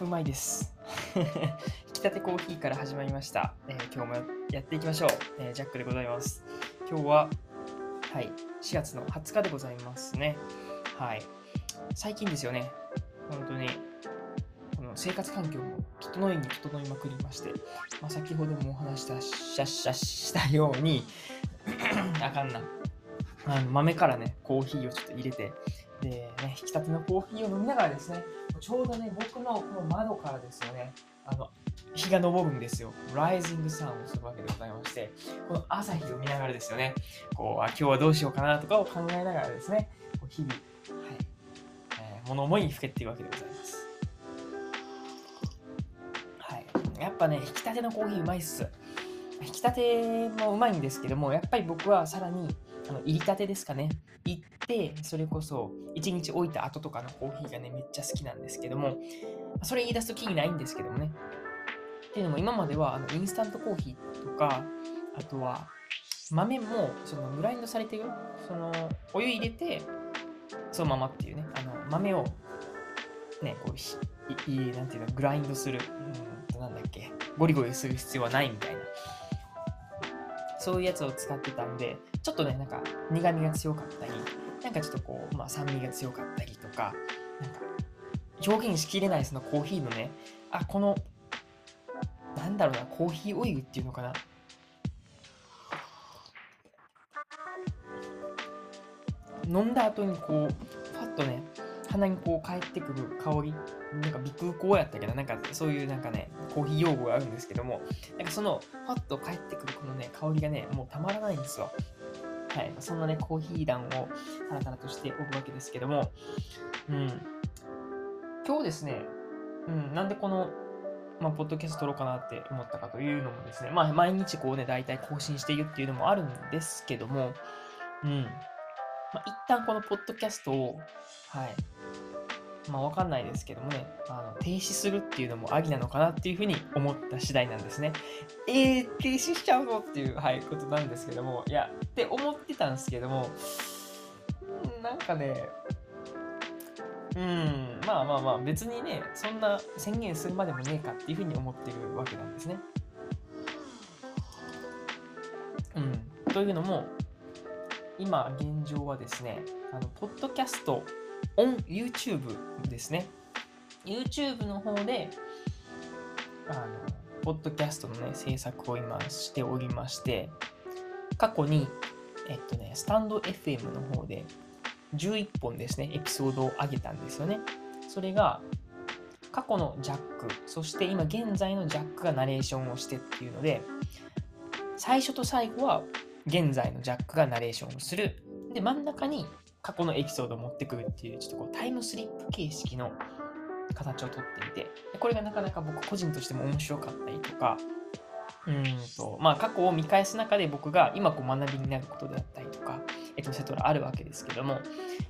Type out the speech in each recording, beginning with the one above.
うまいです。引き立てコーヒーから始まりました。えー、今日もやっていきましょう、えー、ジャックでございます。今日は、はい、4月の20日でございますね。はい。最近ですよね、本当に、この生活環境も整いに整いまくりまして、まあ、先ほどもお話したしゃしゃしたように あかんな。あの豆からね、コーヒーをちょっと入れて、で、ね、引き立てのコーヒーを飲みながらですね、ちょうどね、僕のこの窓からですよね、あの、日が昇るんですよ。ライジングサンをするわけでございまして、この朝日を見ながらですよね、こう、あ今日はどうしようかなとかを考えながらですね、こう日々、はい、えー、物思いにふけっているわけでございます。はい。やっぱね、引き立てのコーヒーうまいっす。引き立てもうまいんですけども、やっぱり僕はさらに、あの、入りたてですかね。行って、それこそ、1日置いた後とかのコーヒーがね、めっちゃ好きなんですけども、それ言い出すときにないんですけどもね。っていうのも、今までは、あの、インスタントコーヒーとか、あとは、豆も、その、グラインドされてる、その、お湯入れて、そのままっていうね、あの、豆を、ね、こう、ひ、い、なんていうの、グラインドする、うんと、なんだっけ、ゴリゴリする必要はないみたいな。そういうやつを使ってたんで、ちょっとね、なんか苦味が強かったり、なんかちょっとこう、まあ酸味が強かったりとか、なんか表現しきれないそのコーヒーのね、あ、この、なんだろうな、コーヒーオイルっていうのかな。飲んだ後にこう、ファッとね、鼻にこう返ってくる香り、なんか鼻空港やったけど、なんかそういうなんかね、コーヒー用語があるんですけども、なんかその、ファッと返ってくるこのね、香りがね、もうたまらないんですよ。はい。そんなね、コーヒー団をタラタラとしておくわけですけども、うん。今日ですね、うん、なんでこの、まあ、ポッドキャスト撮ろうかなって思ったかというのもですね、まあ、毎日こうね、大体更新しているっていうのもあるんですけども、うん。まあ、一旦このポッドキャストを、はい、まあわかんないですけどもね、あの停止するっていうのもありなのかなっていうふうに思った次第なんですね。えー、停止しちゃうのっていう、はい、ことなんですけども、いや、って思ってたんですけども、なんかね、うん、まあまあまあ、別にね、そんな宣言するまでもねえかっていうふうに思ってるわけなんですね。うん、というのも、今現状はですね、あの、ポッドキャスト on YouTube ですね。YouTube の方で、あの、ポッドキャストのね、制作を今しておりまして、過去に、えっとね、スタンド FM の方で11本ですね、エピソードを上げたんですよね。それが、過去のジャック、そして今現在のジャックがナレーションをしてっていうので、最初と最後は現在のジャックがナレーションをする。で、真ん中に過去のエピソードを持ってくるっていう、ちょっとこうタイムスリップ形式の形をとっていて、これがなかなか僕個人としても面白かったりとか、うんと、まあ過去を見返す中で僕が今こう学びになることであったりとか、えっと、セトラあるわけですけども、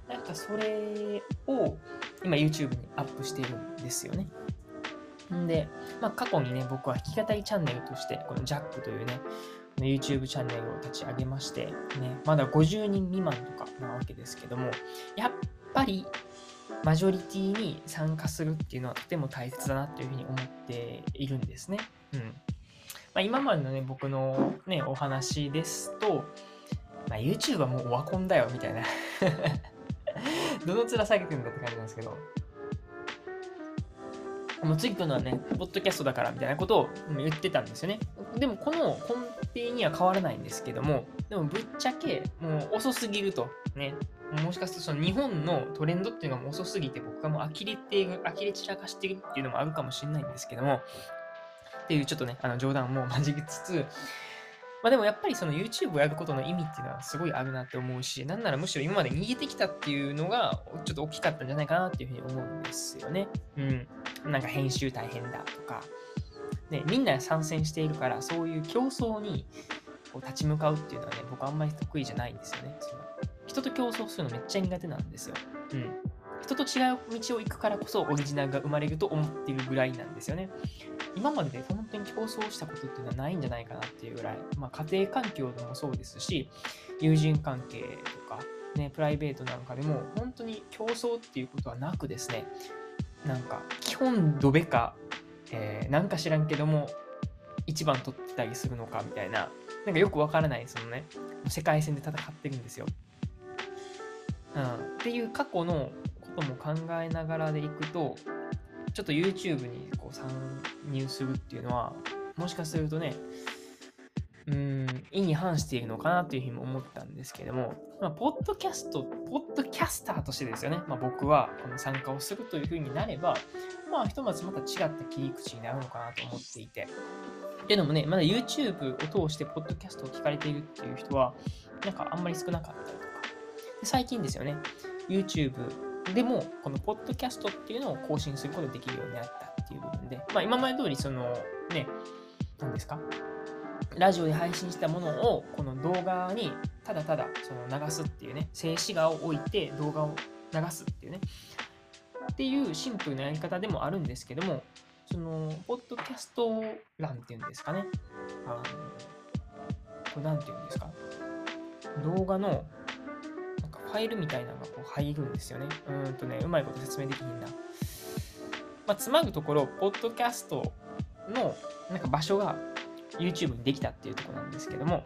なんかそれを今 YouTube にアップしているんですよね。んで、まあ過去にね、僕は弾き語りチャンネルとして、このジャックというね、YouTube チャンネルを立ち上げまして、ね、まだ50人未満とかなわけですけども、やっぱりマジョリティに参加するっていうのはとても大切だなというふうに思っているんですね。うん。まあ、今までのね、僕のね、お話ですと、まあ、YouTube はもうオワコンだよみたいな どの面下げてるんだって感じなんですけど、もう次来るのはね、ポッドキャストだからみたいなことを言ってたんですよね。でもこの根底には変わらないんですけども、でもぶっちゃけもう遅すぎると。ね。もしかするとその日本のトレンドっていうのがも遅すぎて僕がもう呆れている、呆れ散らかしてるっていうのもあるかもしれないんですけども、っていうちょっとね、あの冗談も交えつつ、まあでもやっぱりその YouTube をやることの意味っていうのはすごいあるなって思うし、なんならむしろ今まで逃げてきたっていうのがちょっと大きかったんじゃないかなっていうふうに思うんですよね。うん。なんか編集大変だとか、ね、みんな参戦しているから、そういう競争にこう立ち向かうっていうのはね、僕あんまり得意じゃないんですよね。その人と競争するのめっちゃ苦手なんですよ。うん。人と違う道を行くからこそオリジナルが生まれると思っているぐらいなんですよね。今までで本当に競争したことっていうのはないんじゃないかなっていうぐらい、まあ、家庭環境でもそうですし、友人関係とか、ね、プライベートなんかでも本当に競争っていうことはなくですね、なんか基本ドベか、えー、なんか知らんけども1番取ってたりするのかみたいななんかよくわからないそのね世界戦で戦ってるんですよ。うん、っていう過去のことも考えながらでいくとちょっと YouTube にこう参入するっていうのはもしかするとねうん意に反しているのかなというふうに思ったんですけども、まあ、ポッドキャスト、ポッドキャスターとしてですよね、まあ、僕はこの参加をするというふうになれば、まあ、ひとまずまた違った切り口になるのかなと思っていて。っていうのもね、まだ YouTube を通してポッドキャストを聞かれているっていう人は、なんかあんまり少なかったりとか。で最近ですよね、YouTube でもこのポッドキャストっていうのを更新することができるようになったっていう部分で、まあ今まで通りそのね、何ですか？ラジオで配信したものをこの動画にただただその流すっていうね静止画を置いて動画を流すっていうね。っていうシンプルなやり方でもあるんですけどもそのポッドキャスト欄っていうんですかね。あのこれ何て言うんですか？動画のなんかファイルみたいなのがこう入るんですよね。うんとねうまいこと説明できひんな。まあ、つまぐところ、ポッドキャストのなんか場所が YouTube にできたっていうとこなんですけども、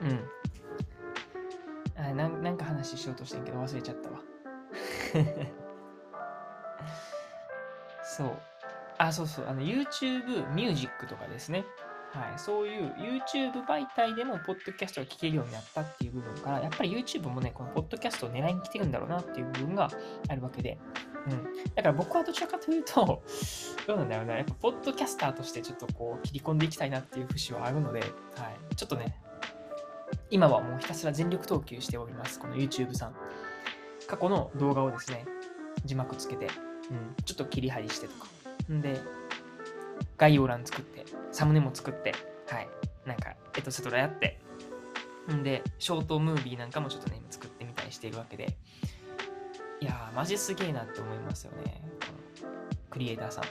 うん。あななんか話しようとしてんけど忘れちゃったわ。そう。あ、そうそう。あの、YouTube Music とかですね。はい。そういう YouTube 媒体でも、ポッドキャストが聞けるようになったっていう部分から、やっぱり YouTube もね、このポッドキャストを狙いに来てるんだろうなっていう部分があるわけで、うん。だから僕はどちらかというと、どうなんだろうな、やっぱ、ポッドキャスターとしてちょっとこう、切り込んでいきたいなっていう節はあるので、はい。ちょっとね、今はもうひたすら全力投球しております。この YouTube さん。過去の動画をですね、字幕つけて、うん、ちょっと切り張りしてとか。んで、概要欄作って、サムネも作って、はい。なんか、エトセトラやって、んで、ショートムービーなんかもちょっとね、今作ってみたりしているわけで、いやー、マジすげえなって思いますよね。クリエイターさん。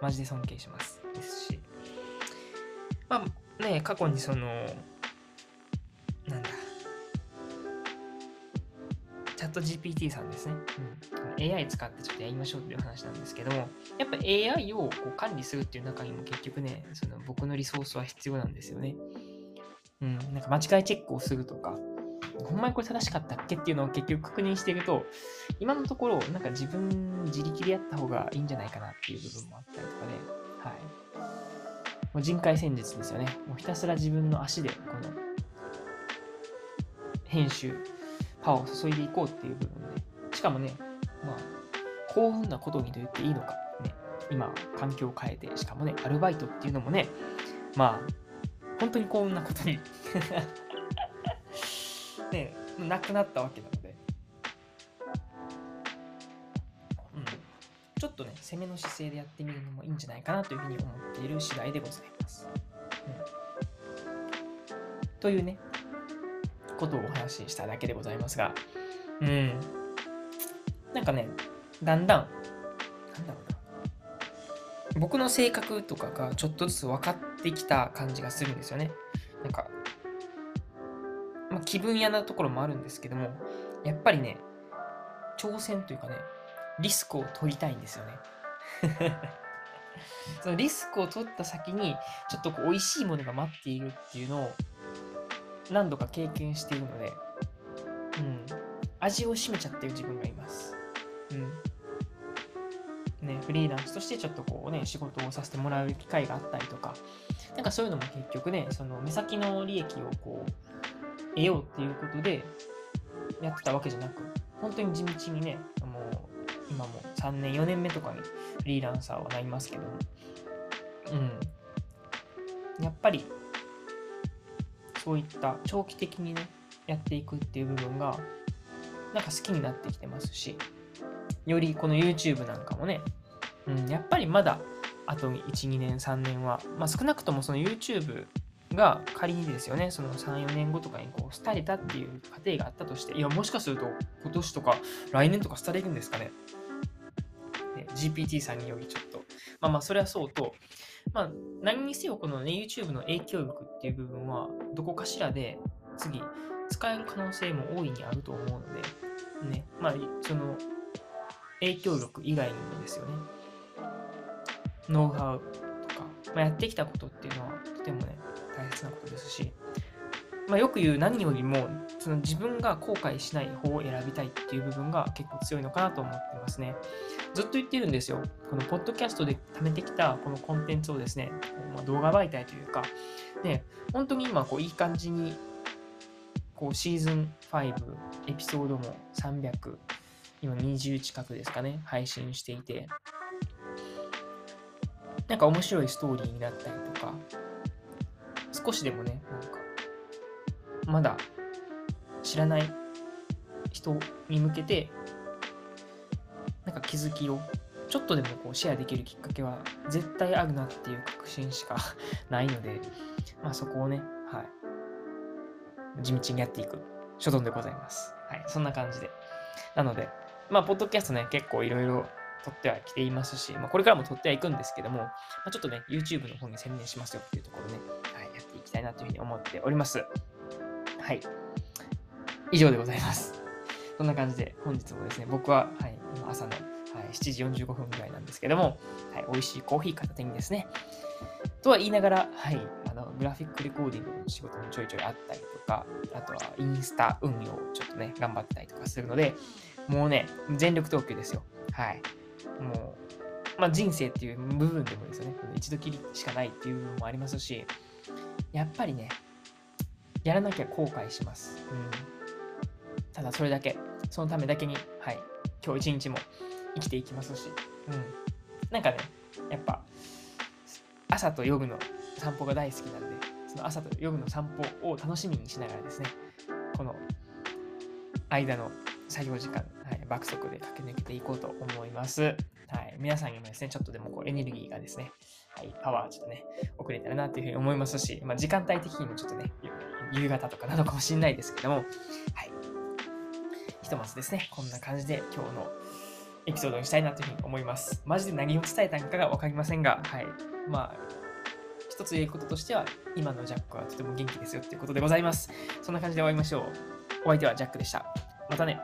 マジで尊敬します。ですし。まあね、過去にその、なんだ、チャット GPT さんですね。うん、AI 使ってちょっとやりましょうっていう話なんですけども、やっぱ AI をこう管理するっていう中にも結局ね、その僕のリソースは必要なんですよね。うん、なんか間違いチェックをするとか、ほんまにこれ正しかったっけっていうのを結局確認していると、今のところ、なんか自分自力でやった方がいいんじゃないかなっていう部分もあったりとかで、はい。もう人海戦術ですよね。もうひたすら自分の足で、この、編集、パワーを注いでいこうっていう部分で、しかもね、まあ、幸運なことにと言っていいのか、ね、今、環境を変えて、しかもね、アルバイトっていうのもね、まあ、本当に幸運なことにね、なくなったわけなので、うん、ちょっとね、攻めの姿勢でやってみるのもいいんじゃないかなというふうに思っている次第でございます。うん、というね、ことをお話ししただけでございますが、うん、なんかね、だんだん、なんだろうな、僕の性格とかがちょっとずつ分かってきた感じがするんですよね。なんか、まあ、気分屋なところもあるんですけども、やっぱりね、挑戦というかね、リスクを取りたいんですよね。そのリスクを取った先に、ちょっとこう美味しいものが待っているっていうのを何度か経験しているので、うん、味を占めちゃってる自分がいます。うん。ね、フリーランスとしてちょっとこうね、仕事をさせてもらう機会があったりとか、なんかそういうのも結局ね、その目先の利益をこう、得ようっていうことでやってたわけじゃなく、本当に地道にね、もう今も3年、4年目とかにフリーランサーはなりますけども、うん。やっぱり、そういった長期的にね、やっていくっていう部分が、なんか好きになってきてますし、よりこの YouTube なんかもね、うん、やっぱりまだあと1、2年、3年は、まあ少なくともその YouTube が仮にですよね、その3、4年後とかにこう、廃れたっていう過程があったとして、いや、もしかすると今年とか来年とか廃れるんですかね。ね GPT さんによりちょっと。まあまあ、それはそうと、まあ、何にせよこのね、YouTube の影響力っていう部分は、どこかしらで次、使える可能性も大いにあると思うので、ね、まあ、その、影響力以外にもですよね。ノウハウとか、まあ、やってきたことっていうのはとてもね、大切なことですし、まあ、よく言う何よりもその自分が後悔しない方を選びたいっていう部分が結構強いのかなと思ってますね。ずっと言ってるんですよ。このポッドキャストで貯めてきたこのコンテンツをですね、まあ、動画媒体というか、ね、本当に今こういい感じにこうシーズン5エピソードも300今20近くですかね配信していてなんか面白いストーリーになったりとか少しでもねなんかまだ知らない人に向けてなんか気づきをちょっとでもこうシェアできるきっかけは絶対あるなっていう確信しか ないので、まあ、そこをね、はい、地道にやっていく所存でございます。はい、そんな感じで。なので、まあ、ポッドキャストね、結構いろいろ撮ってはきていますし、まあ、これからも撮ってはいくんですけども、まあ、ちょっとね、YouTube の方に専念しますよっていうところね、たいなというふうに思っております。はい。以上でございます。そんな感じで、本日もですね、僕は、はい、今朝の、はい、7時45分ぐらいなんですけども、はい、美味しいコーヒー片手にですね、とは言いながら、はい、あの、グラフィックレコーディングの仕事もちょいちょいあったりとか、あとはインスタ運用をちょっとね、頑張ったりとかするので、もうね、全力投球ですよ。はい。もう、まあ、人生っていう部分でもですよね、一度きりしかないっていう部分もありますし、やっぱりね、やらなきゃ後悔します。うん。ただそれだけ、そのためだけに、はい、今日一日も生きていきますし、うん。なんかね、やっぱ、朝と夜の散歩が大好きなんで、その朝と夜の散歩を楽しみにしながらですね、この間の作業時間、はい、爆速で駆け抜けていこうと思います。はい、皆さんにもですね、ちょっとでもこうエネルギーがですね、はい、パワーちょっとね、遅れたらなっていうふうに思いますし、まあ、時間帯的にもちょっとね、夕方とかなのかもしれないですけども、はい。ひとまずですね、こんな感じで今日のエピソードにしたいなというふうに思います。マジで何を伝えたのかがわかりませんが、はい。まあ、一つ言えることとしては、今のジャックはとても元気ですよっていうことでございます。そんな感じで終わりましょう。お相手はジャックでした。またね。